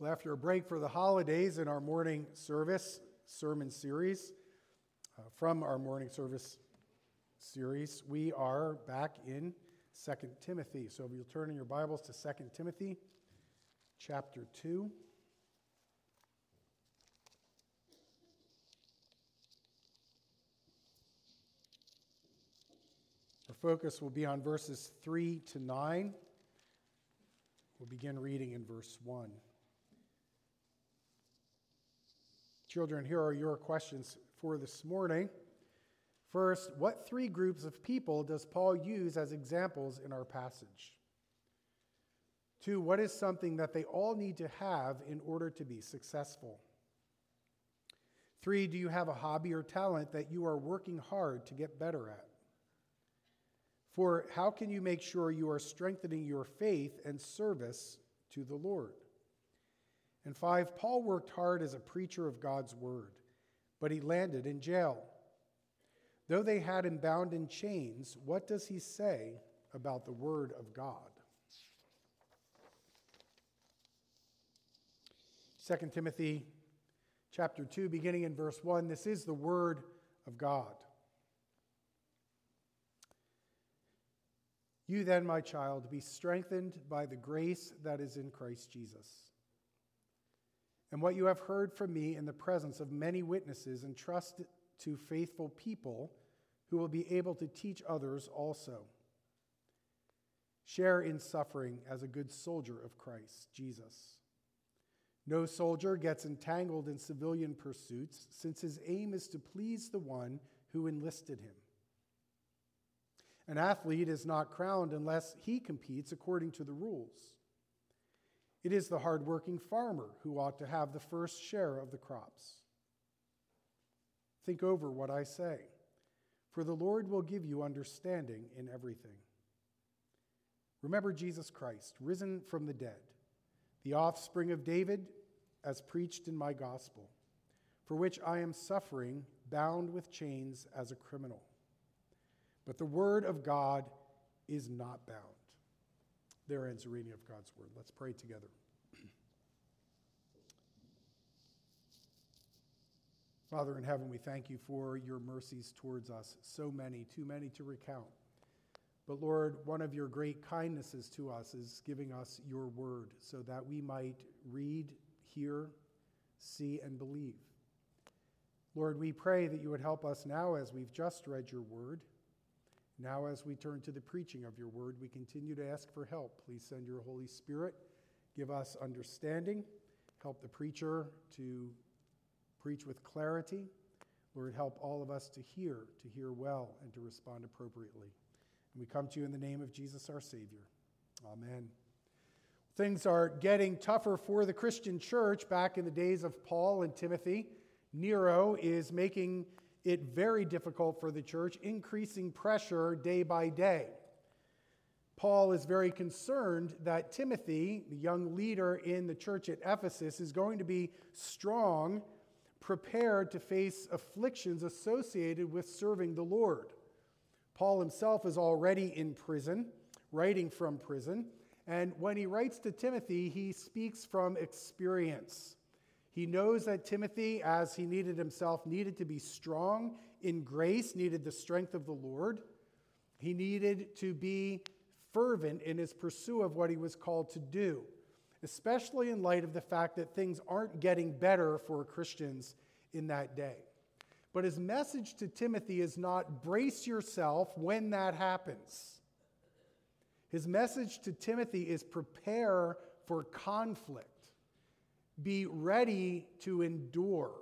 Well, after a break for the holidays in our morning service sermon series, uh, from our morning service series, we are back in 2 Timothy. So if you'll turn in your Bibles to 2 Timothy chapter 2. Our focus will be on verses 3 to 9. We'll begin reading in verse 1. Children, here are your questions for this morning. First, what three groups of people does Paul use as examples in our passage? Two, what is something that they all need to have in order to be successful? Three, do you have a hobby or talent that you are working hard to get better at? Four, how can you make sure you are strengthening your faith and service to the Lord? And five, Paul worked hard as a preacher of God's word, but he landed in jail. Though they had him bound in chains, what does he say about the word of God? 2 Timothy chapter 2 beginning in verse 1 this is the word of God. You then my child be strengthened by the grace that is in Christ Jesus and what you have heard from me in the presence of many witnesses, and trust to faithful people who will be able to teach others also. Share in suffering as a good soldier of Christ Jesus. No soldier gets entangled in civilian pursuits, since his aim is to please the one who enlisted him. An athlete is not crowned unless he competes according to the rules. It is the hardworking farmer who ought to have the first share of the crops. Think over what I say, for the Lord will give you understanding in everything. Remember Jesus Christ, risen from the dead, the offspring of David, as preached in my gospel, for which I am suffering, bound with chains as a criminal. But the word of God is not bound. There ends the reading of God's word. Let's pray together. Father in heaven, we thank you for your mercies towards us. So many, too many to recount. But Lord, one of your great kindnesses to us is giving us your word so that we might read, hear, see, and believe. Lord, we pray that you would help us now as we've just read your word now, as we turn to the preaching of your word, we continue to ask for help. Please send your Holy Spirit. Give us understanding. Help the preacher to preach with clarity. Lord, help all of us to hear, to hear well, and to respond appropriately. And we come to you in the name of Jesus, our Savior. Amen. Things are getting tougher for the Christian church back in the days of Paul and Timothy. Nero is making it very difficult for the church, increasing pressure day by day. Paul is very concerned that Timothy, the young leader in the church at Ephesus, is going to be strong, prepared to face afflictions associated with serving the Lord. Paul himself is already in prison, writing from prison, and when he writes to Timothy, he speaks from experience. He knows that Timothy, as he needed himself, needed to be strong in grace, needed the strength of the Lord. He needed to be fervent in his pursuit of what he was called to do, especially in light of the fact that things aren't getting better for Christians in that day. But his message to Timothy is not brace yourself when that happens. His message to Timothy is prepare for conflict. Be ready to endure.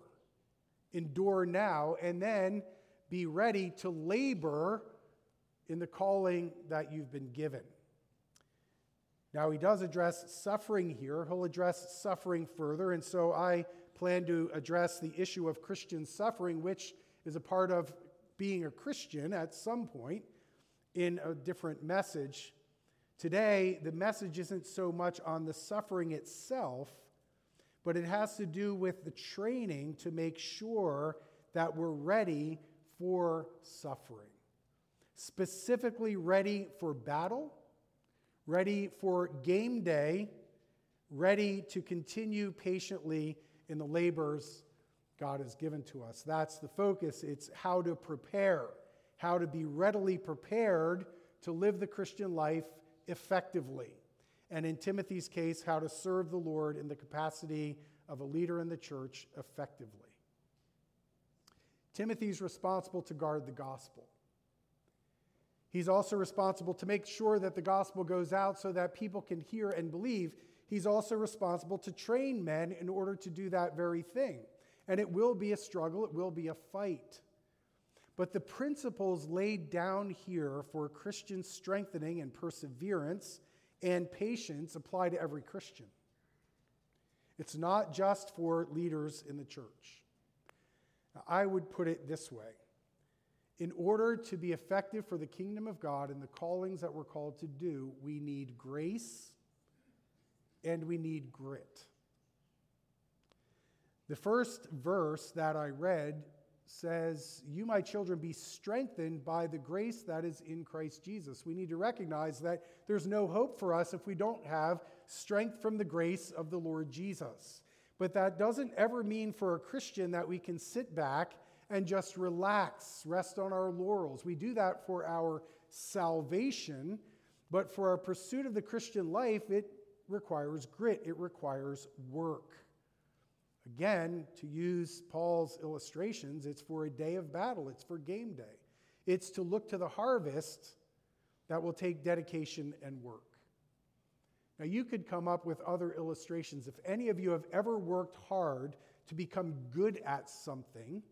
Endure now, and then be ready to labor in the calling that you've been given. Now, he does address suffering here. He'll address suffering further, and so I plan to address the issue of Christian suffering, which is a part of being a Christian at some point in a different message. Today, the message isn't so much on the suffering itself but it has to do with the training to make sure that we're ready for suffering. Specifically, ready for battle, ready for game day, ready to continue patiently in the labors God has given to us. That's the focus. It's how to prepare, how to be readily prepared to live the Christian life effectively. And in Timothy's case, how to serve the Lord in the capacity of a leader in the church effectively. Timothy's responsible to guard the gospel. He's also responsible to make sure that the gospel goes out so that people can hear and believe. He's also responsible to train men in order to do that very thing. And it will be a struggle, it will be a fight. But the principles laid down here for Christian strengthening and perseverance and patience apply to every Christian. It's not just for leaders in the church. Now, I would put it this way In order to be effective for the kingdom of God and the callings that we're called to do, we need grace and we need grit. The first verse that I read says, You, my children, be strengthened by the grace that is in Christ Jesus. We need to recognize that there's no hope for us if we don't have strength from the grace of the Lord Jesus. But that doesn't ever mean for a Christian that we can sit back and just relax, rest on our laurels. We do that for our salvation, but for our pursuit of the Christian life, it requires grit, it requires work. Again, to use Paul's illustrations, it's for a day of battle, it's for game day. It's to look to the harvest that will take dedication and work. Now, you could come up with other illustrations. If any of you have ever worked hard to become good at something,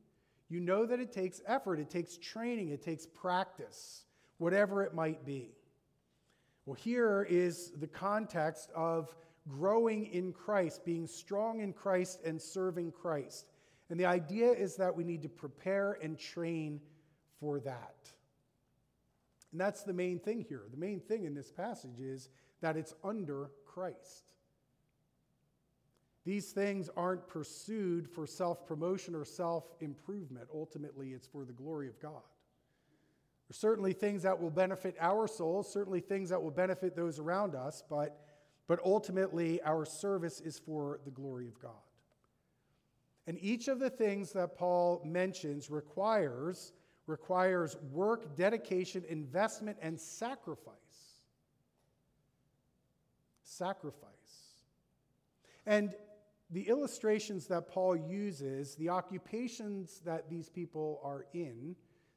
you know that it takes effort, it takes training, it takes practice, whatever it might be. Well, here is the context of growing in Christ, being strong in Christ, and serving Christ. And the idea is that we need to prepare and train for that. And that's the main thing here. The main thing in this passage is that it's under Christ. These things aren't pursued for self promotion or self improvement. Ultimately, it's for the glory of God. There's certainly things that will benefit our souls, certainly things that will benefit those around us, but but ultimately our service is for the glory of God. And each of the things that Paul mentions requires requires work, dedication, investment and sacrifice. Sacrifice. And the illustrations that Paul uses, the occupations that these people are in,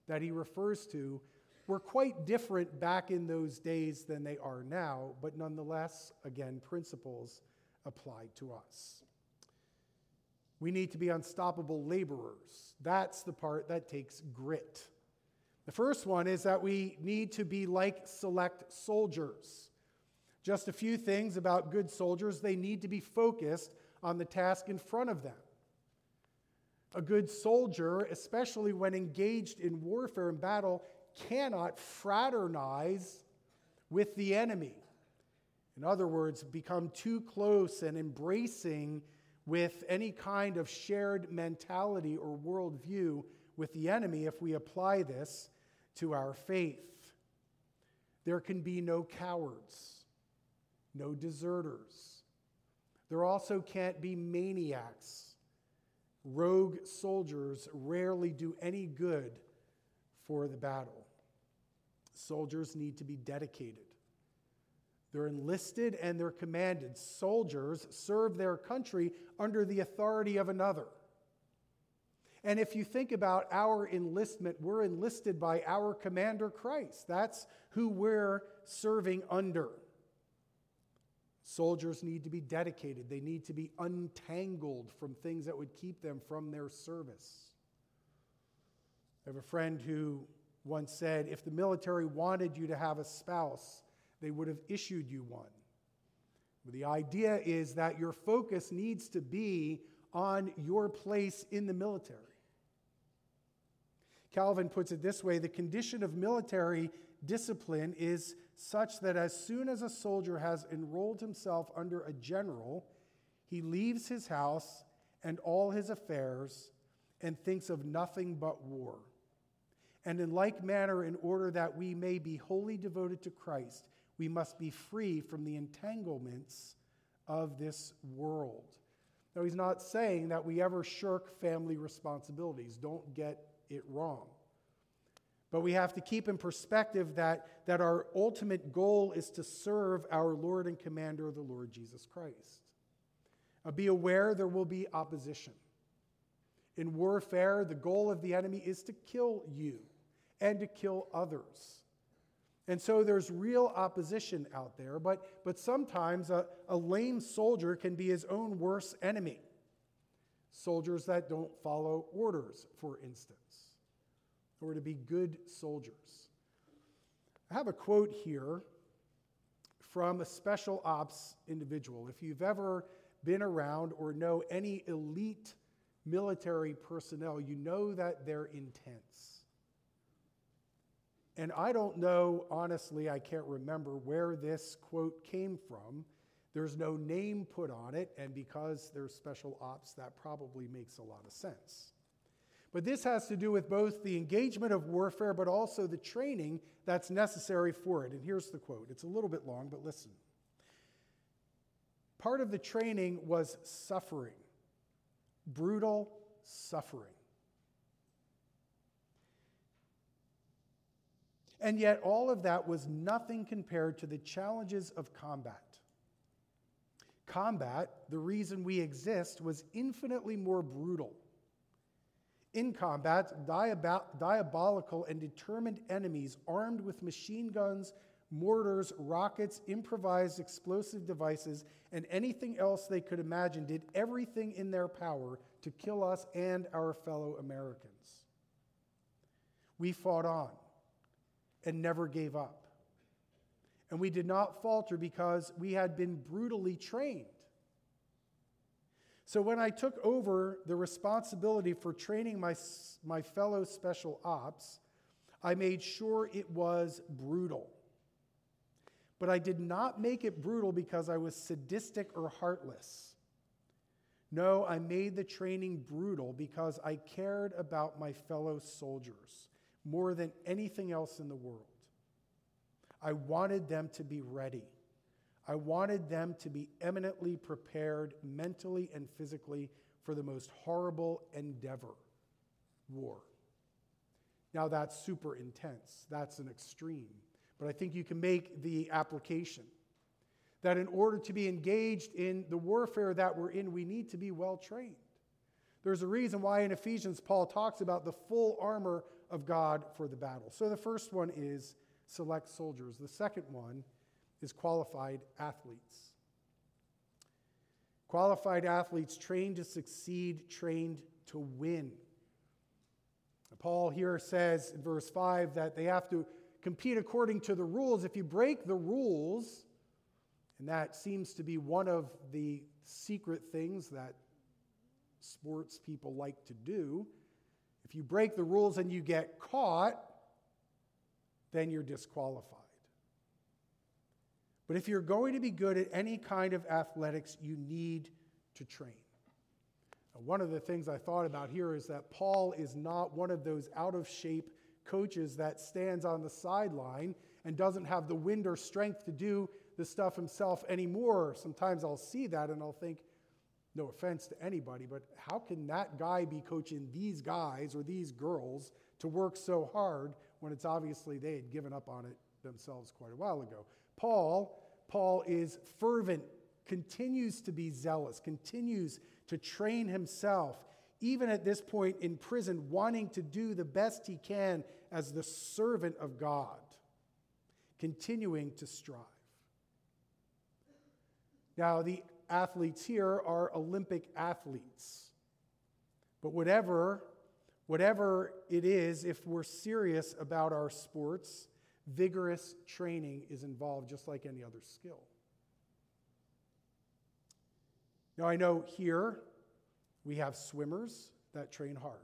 that he refers to, were quite different back in those days than they are now, but nonetheless, again, principles applied to us. We need to be unstoppable laborers. That's the part that takes grit. The first one is that we need to be like select soldiers. Just a few things about good soldiers they need to be focused on the task in front of them. A good soldier, especially when engaged in warfare and battle, cannot fraternize with the enemy. In other words, become too close and embracing with any kind of shared mentality or worldview with the enemy if we apply this to our faith. There can be no cowards, no deserters. There also can't be maniacs. Rogue soldiers rarely do any good for the battle soldiers need to be dedicated. They're enlisted and they're commanded. Soldiers serve their country under the authority of another. And if you think about our enlistment, we're enlisted by our commander, Christ. That's who we're serving under. Soldiers need to be dedicated, they need to be untangled from things that would keep them from their service. I have a friend who once said if the military wanted you to have a spouse, they would have issued you one. But the idea is that your focus needs to be on your place in the military. Calvin puts it this way the condition of military discipline is such that as soon as a soldier has enrolled himself under a general, he leaves his house and all his affairs and thinks of nothing but war. And in like manner, in order that we may be wholly devoted to Christ, we must be free from the entanglements of this world. Now, he's not saying that we ever shirk family responsibilities. Don't get it wrong. But we have to keep in perspective that, that our ultimate goal is to serve our Lord and Commander, the Lord Jesus Christ. Uh, be aware there will be opposition. In warfare, the goal of the enemy is to kill you and to kill others. And so there's real opposition out there, but, but sometimes a, a lame soldier can be his own worst enemy. Soldiers that don't follow orders, for instance, or to be good soldiers. I have a quote here from a special ops individual. If you've ever been around or know any elite military personnel, you know that they're intense. And I don't know, honestly, I can't remember where this quote came from. There's no name put on it, and because there's special ops, that probably makes a lot of sense. But this has to do with both the engagement of warfare, but also the training that's necessary for it. And here's the quote it's a little bit long, but listen. Part of the training was suffering, brutal suffering. And yet, all of that was nothing compared to the challenges of combat. Combat, the reason we exist, was infinitely more brutal. In combat, diabolical and determined enemies armed with machine guns, mortars, rockets, improvised explosive devices, and anything else they could imagine did everything in their power to kill us and our fellow Americans. We fought on and never gave up. And we did not falter because we had been brutally trained. So when I took over the responsibility for training my, my fellow special ops, I made sure it was brutal. But I did not make it brutal because I was sadistic or heartless. No, I made the training brutal because I cared about my fellow soldiers more than anything else in the world. I wanted them to be ready. I wanted them to be eminently prepared mentally and physically for the most horrible endeavor war. Now, that's super intense. That's an extreme. But I think you can make the application that in order to be engaged in the warfare that we're in, we need to be well trained. There's a reason why in Ephesians, Paul talks about the full armor of God for the battle. So the first one is select soldiers, the second one is qualified athletes. Qualified athletes trained to succeed, trained to win. Paul here says in verse 5 that they have to compete according to the rules. If you break the rules, and that seems to be one of the secret things that sports people like to do, if you break the rules and you get caught, then you're disqualified. But if you're going to be good at any kind of athletics, you need to train. Now, one of the things I thought about here is that Paul is not one of those out of shape coaches that stands on the sideline and doesn't have the wind or strength to do the stuff himself anymore. Sometimes I'll see that and I'll think, no offense to anybody, but how can that guy be coaching these guys or these girls to work so hard when it's obviously they had given up on it themselves quite a while ago? Paul, Paul is fervent, continues to be zealous, continues to train himself, even at this point in prison, wanting to do the best he can as the servant of God, continuing to strive. Now, the athletes here are Olympic athletes. But whatever, whatever it is, if we're serious about our sports, vigorous training is involved just like any other skill. Now, I know here we have swimmers that train hard.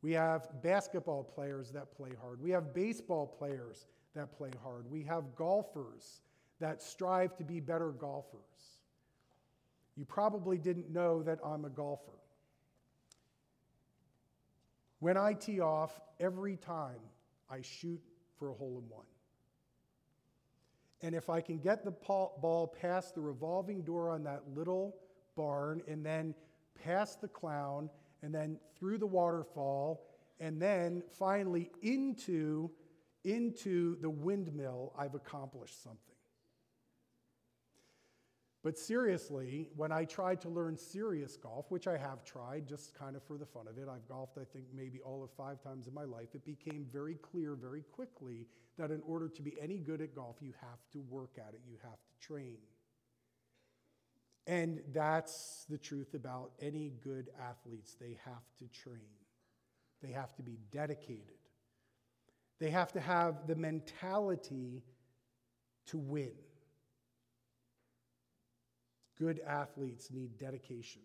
We have basketball players that play hard. We have baseball players that play hard. We have golfers that strive to be better golfers. You probably didn't know that I'm a golfer. When I tee off, every time I shoot for a hole in one. And if I can get the ball past the revolving door on that little barn and then past the clown and then through the waterfall and then finally into, into the windmill, I've accomplished something. But seriously, when I tried to learn serious golf, which I have tried just kind of for the fun of it, I've golfed, I think, maybe all of five times in my life, it became very clear very quickly that in order to be any good at golf, you have to work at it, you have to train. And that's the truth about any good athletes. They have to train, they have to be dedicated, they have to have the mentality to win. Good athletes need dedication.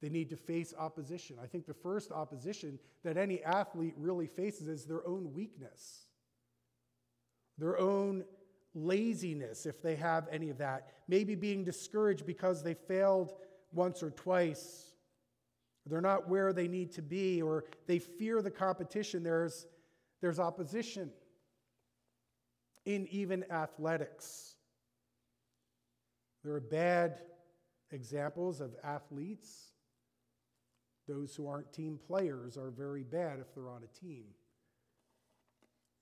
They need to face opposition. I think the first opposition that any athlete really faces is their own weakness, their own laziness, if they have any of that. Maybe being discouraged because they failed once or twice. They're not where they need to be, or they fear the competition. There's, there's opposition in even athletics. There are bad examples of athletes. Those who aren't team players are very bad if they're on a team.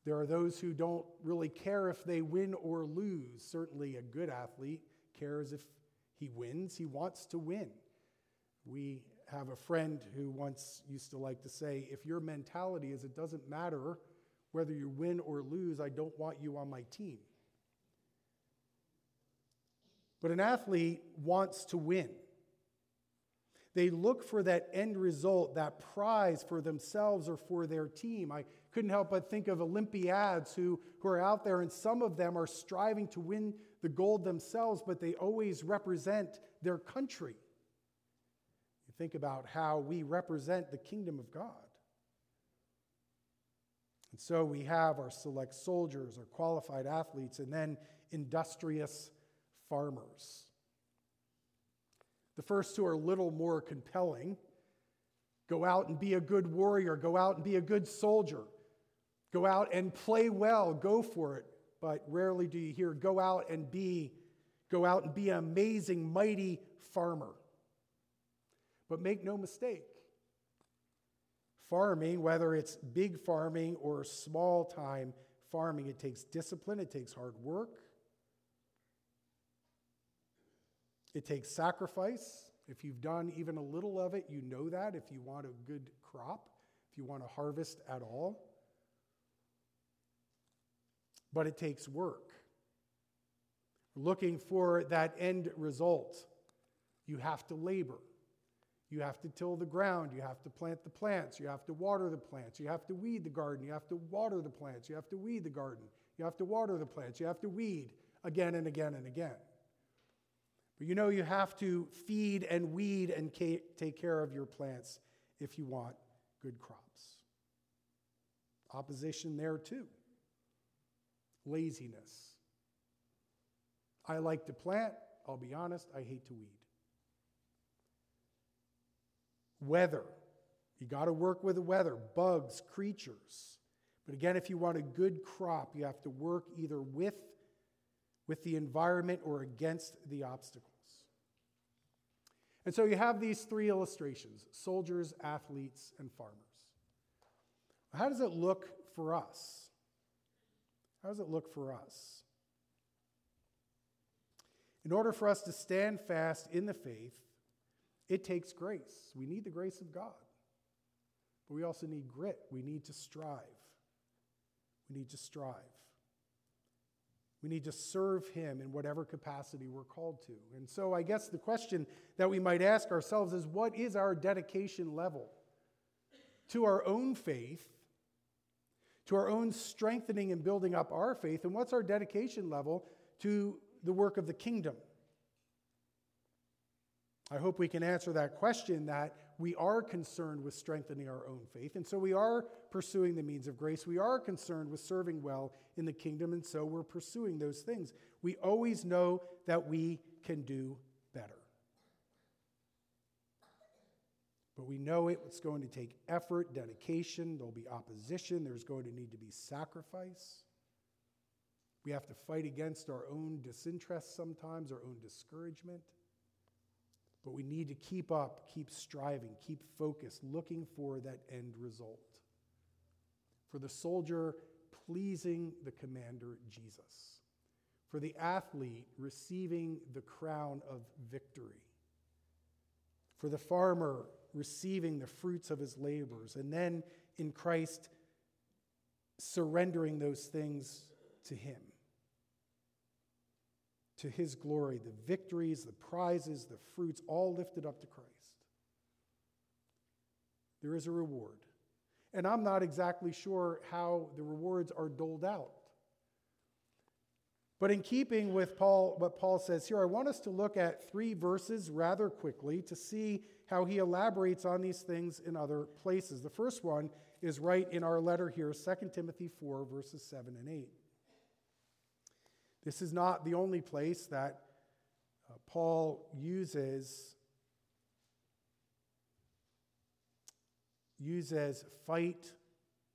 There are those who don't really care if they win or lose. Certainly, a good athlete cares if he wins, he wants to win. We have a friend who once used to like to say, If your mentality is it doesn't matter whether you win or lose, I don't want you on my team. But an athlete wants to win. They look for that end result, that prize for themselves or for their team. I couldn't help but think of Olympiads who, who are out there, and some of them are striving to win the gold themselves, but they always represent their country. You think about how we represent the kingdom of God. And so we have our select soldiers, our qualified athletes, and then industrious farmers. The first two are a little more compelling. Go out and be a good warrior, go out and be a good soldier, go out and play well, go for it. But rarely do you hear go out and be go out and be an amazing mighty farmer. But make no mistake, farming, whether it's big farming or small time farming, it takes discipline, it takes hard work, It takes sacrifice. If you've done even a little of it, you know that if you want a good crop, if you want to harvest at all. But it takes work. Looking for that end result, you have to labor. You have to till the ground. You have to plant the plants. You have to water the plants. You have to weed the garden. You have to water the plants. You have to weed the garden. You have to water the plants. You have to weed again and again and again. You know, you have to feed and weed and take care of your plants if you want good crops. Opposition there too. Laziness. I like to plant, I'll be honest, I hate to weed. Weather. You got to work with the weather, bugs, creatures. But again, if you want a good crop, you have to work either with with the environment or against the obstacles. And so you have these three illustrations soldiers, athletes, and farmers. How does it look for us? How does it look for us? In order for us to stand fast in the faith, it takes grace. We need the grace of God. But we also need grit. We need to strive. We need to strive. We need to serve Him in whatever capacity we're called to. And so, I guess the question that we might ask ourselves is what is our dedication level to our own faith, to our own strengthening and building up our faith, and what's our dedication level to the work of the kingdom? I hope we can answer that question that we are concerned with strengthening our own faith. And so we are pursuing the means of grace. We are concerned with serving well in the kingdom. And so we're pursuing those things. We always know that we can do better. But we know it, it's going to take effort, dedication, there'll be opposition, there's going to need to be sacrifice. We have to fight against our own disinterest sometimes, our own discouragement. But we need to keep up, keep striving, keep focused, looking for that end result. For the soldier, pleasing the commander, Jesus. For the athlete, receiving the crown of victory. For the farmer, receiving the fruits of his labors. And then in Christ, surrendering those things to him to his glory, the victories, the prizes, the fruits, all lifted up to Christ. There is a reward. And I'm not exactly sure how the rewards are doled out. But in keeping with Paul, what Paul says here, I want us to look at three verses rather quickly to see how he elaborates on these things in other places. The first one is right in our letter here, 2 Timothy 4, verses 7 and 8. This is not the only place that uh, Paul uses uses fight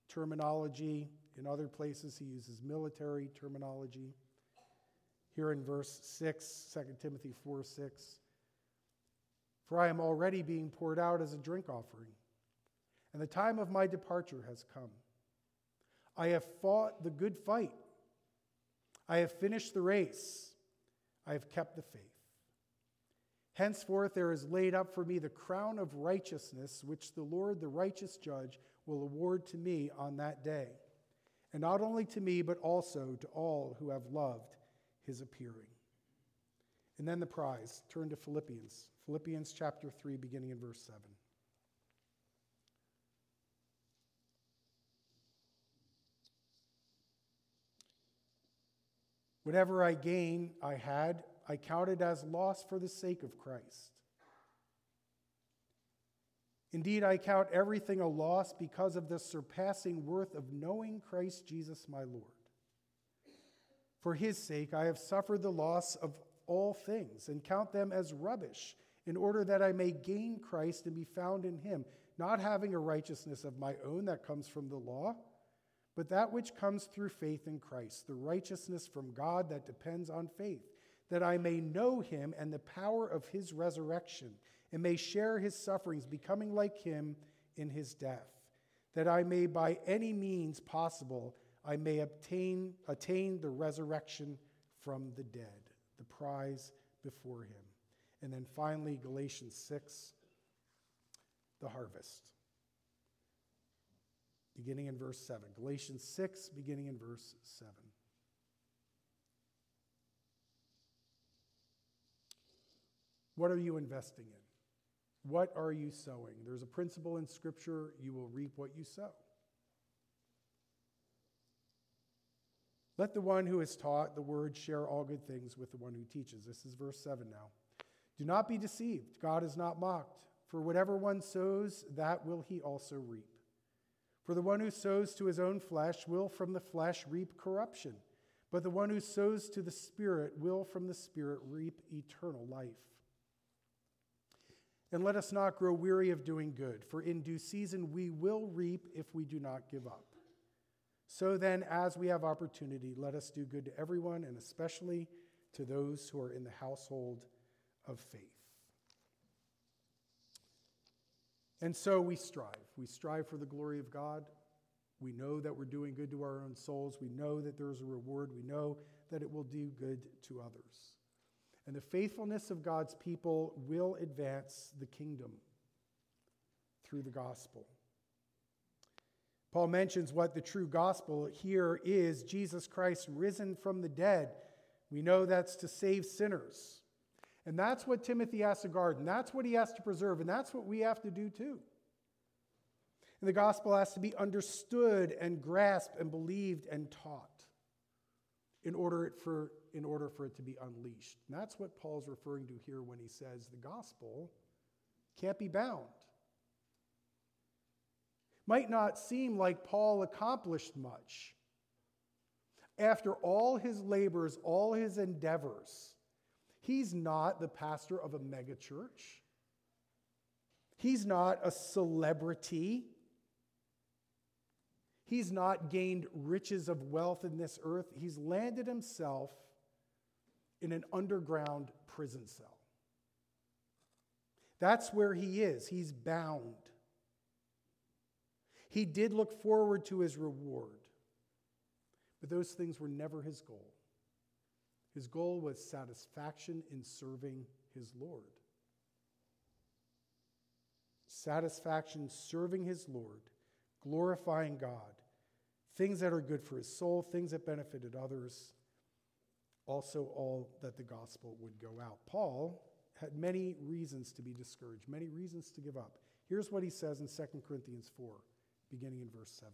terminology. In other places, he uses military terminology. Here in verse 6, 2 Timothy 4 6, for I am already being poured out as a drink offering, and the time of my departure has come. I have fought the good fight. I have finished the race. I have kept the faith. Henceforth, there is laid up for me the crown of righteousness, which the Lord, the righteous judge, will award to me on that day. And not only to me, but also to all who have loved his appearing. And then the prize. Turn to Philippians. Philippians chapter 3, beginning in verse 7. Whatever I gain, I had, I counted as loss for the sake of Christ. Indeed, I count everything a loss because of the surpassing worth of knowing Christ Jesus my Lord. For his sake, I have suffered the loss of all things and count them as rubbish, in order that I may gain Christ and be found in him, not having a righteousness of my own that comes from the law but that which comes through faith in Christ, the righteousness from God that depends on faith, that I may know him and the power of his resurrection, and may share his sufferings, becoming like him in his death, that I may by any means possible I may obtain attain the resurrection from the dead, the prize before him. And then finally Galatians 6 the harvest beginning in verse 7. Galatians 6, beginning in verse 7. What are you investing in? What are you sowing? There's a principle in Scripture you will reap what you sow. Let the one who is taught the word share all good things with the one who teaches. This is verse 7 now. Do not be deceived. God is not mocked. For whatever one sows, that will he also reap. For the one who sows to his own flesh will from the flesh reap corruption, but the one who sows to the Spirit will from the Spirit reap eternal life. And let us not grow weary of doing good, for in due season we will reap if we do not give up. So then, as we have opportunity, let us do good to everyone, and especially to those who are in the household of faith. And so we strive. We strive for the glory of God. We know that we're doing good to our own souls. We know that there's a reward. We know that it will do good to others. And the faithfulness of God's people will advance the kingdom through the gospel. Paul mentions what the true gospel here is Jesus Christ risen from the dead. We know that's to save sinners. And that's what Timothy has to guard, and that's what he has to preserve, and that's what we have to do too. And the gospel has to be understood and grasped and believed and taught in order for, in order for it to be unleashed. And that's what Paul's referring to here when he says the gospel can't be bound. Might not seem like Paul accomplished much. After all his labors, all his endeavors, He's not the pastor of a megachurch. He's not a celebrity. He's not gained riches of wealth in this earth. He's landed himself in an underground prison cell. That's where he is. He's bound. He did look forward to his reward, but those things were never his goal. His goal was satisfaction in serving his Lord. Satisfaction serving his Lord, glorifying God, things that are good for his soul, things that benefited others, also all that the gospel would go out. Paul had many reasons to be discouraged, many reasons to give up. Here's what he says in 2 Corinthians 4, beginning in verse 7.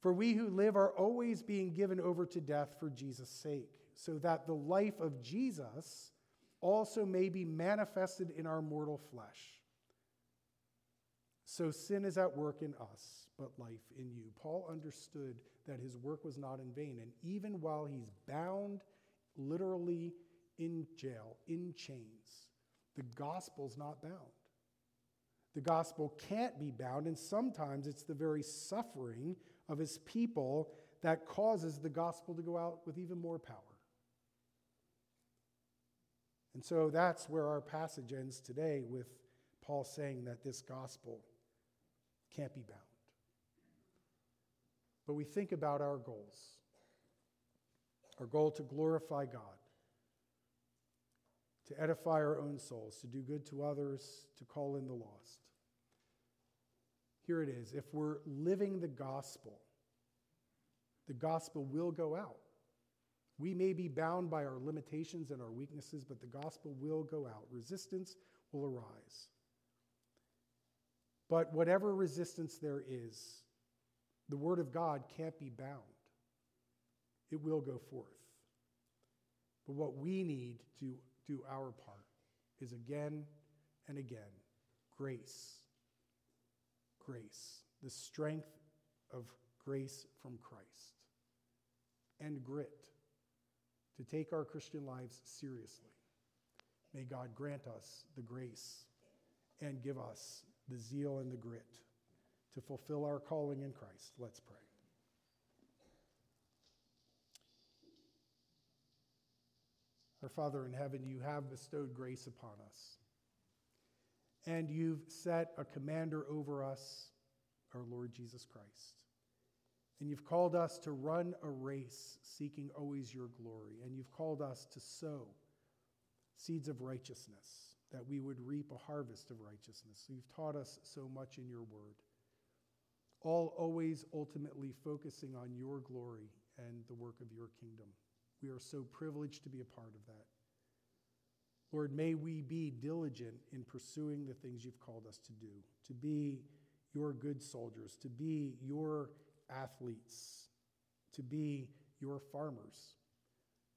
For we who live are always being given over to death for Jesus' sake, so that the life of Jesus also may be manifested in our mortal flesh. So sin is at work in us, but life in you. Paul understood that his work was not in vain, and even while he's bound, literally in jail, in chains. The gospel's not bound. The gospel can't be bound, and sometimes it's the very suffering of his people that causes the gospel to go out with even more power. And so that's where our passage ends today with Paul saying that this gospel can't be bound. But we think about our goals our goal to glorify God, to edify our own souls, to do good to others, to call in the lost. Here it is. If we're living the gospel, the gospel will go out. We may be bound by our limitations and our weaknesses, but the gospel will go out. Resistance will arise. But whatever resistance there is, the word of God can't be bound. It will go forth. But what we need to do our part is again and again grace. Grace. The strength of grace from Christ. And grit to take our Christian lives seriously. May God grant us the grace and give us the zeal and the grit to fulfill our calling in Christ. Let's pray. Our Father in heaven, you have bestowed grace upon us. And you've set a commander over us, our Lord Jesus Christ. And you've called us to run a race seeking always your glory. And you've called us to sow seeds of righteousness, that we would reap a harvest of righteousness. So you've taught us so much in your word. All always ultimately focusing on your glory and the work of your kingdom. We are so privileged to be a part of that. Lord, may we be diligent in pursuing the things you've called us to do, to be your good soldiers, to be your athletes, to be your farmers.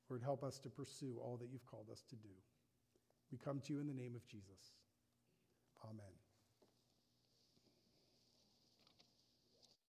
Lord, help us to pursue all that you've called us to do. We come to you in the name of Jesus. Amen.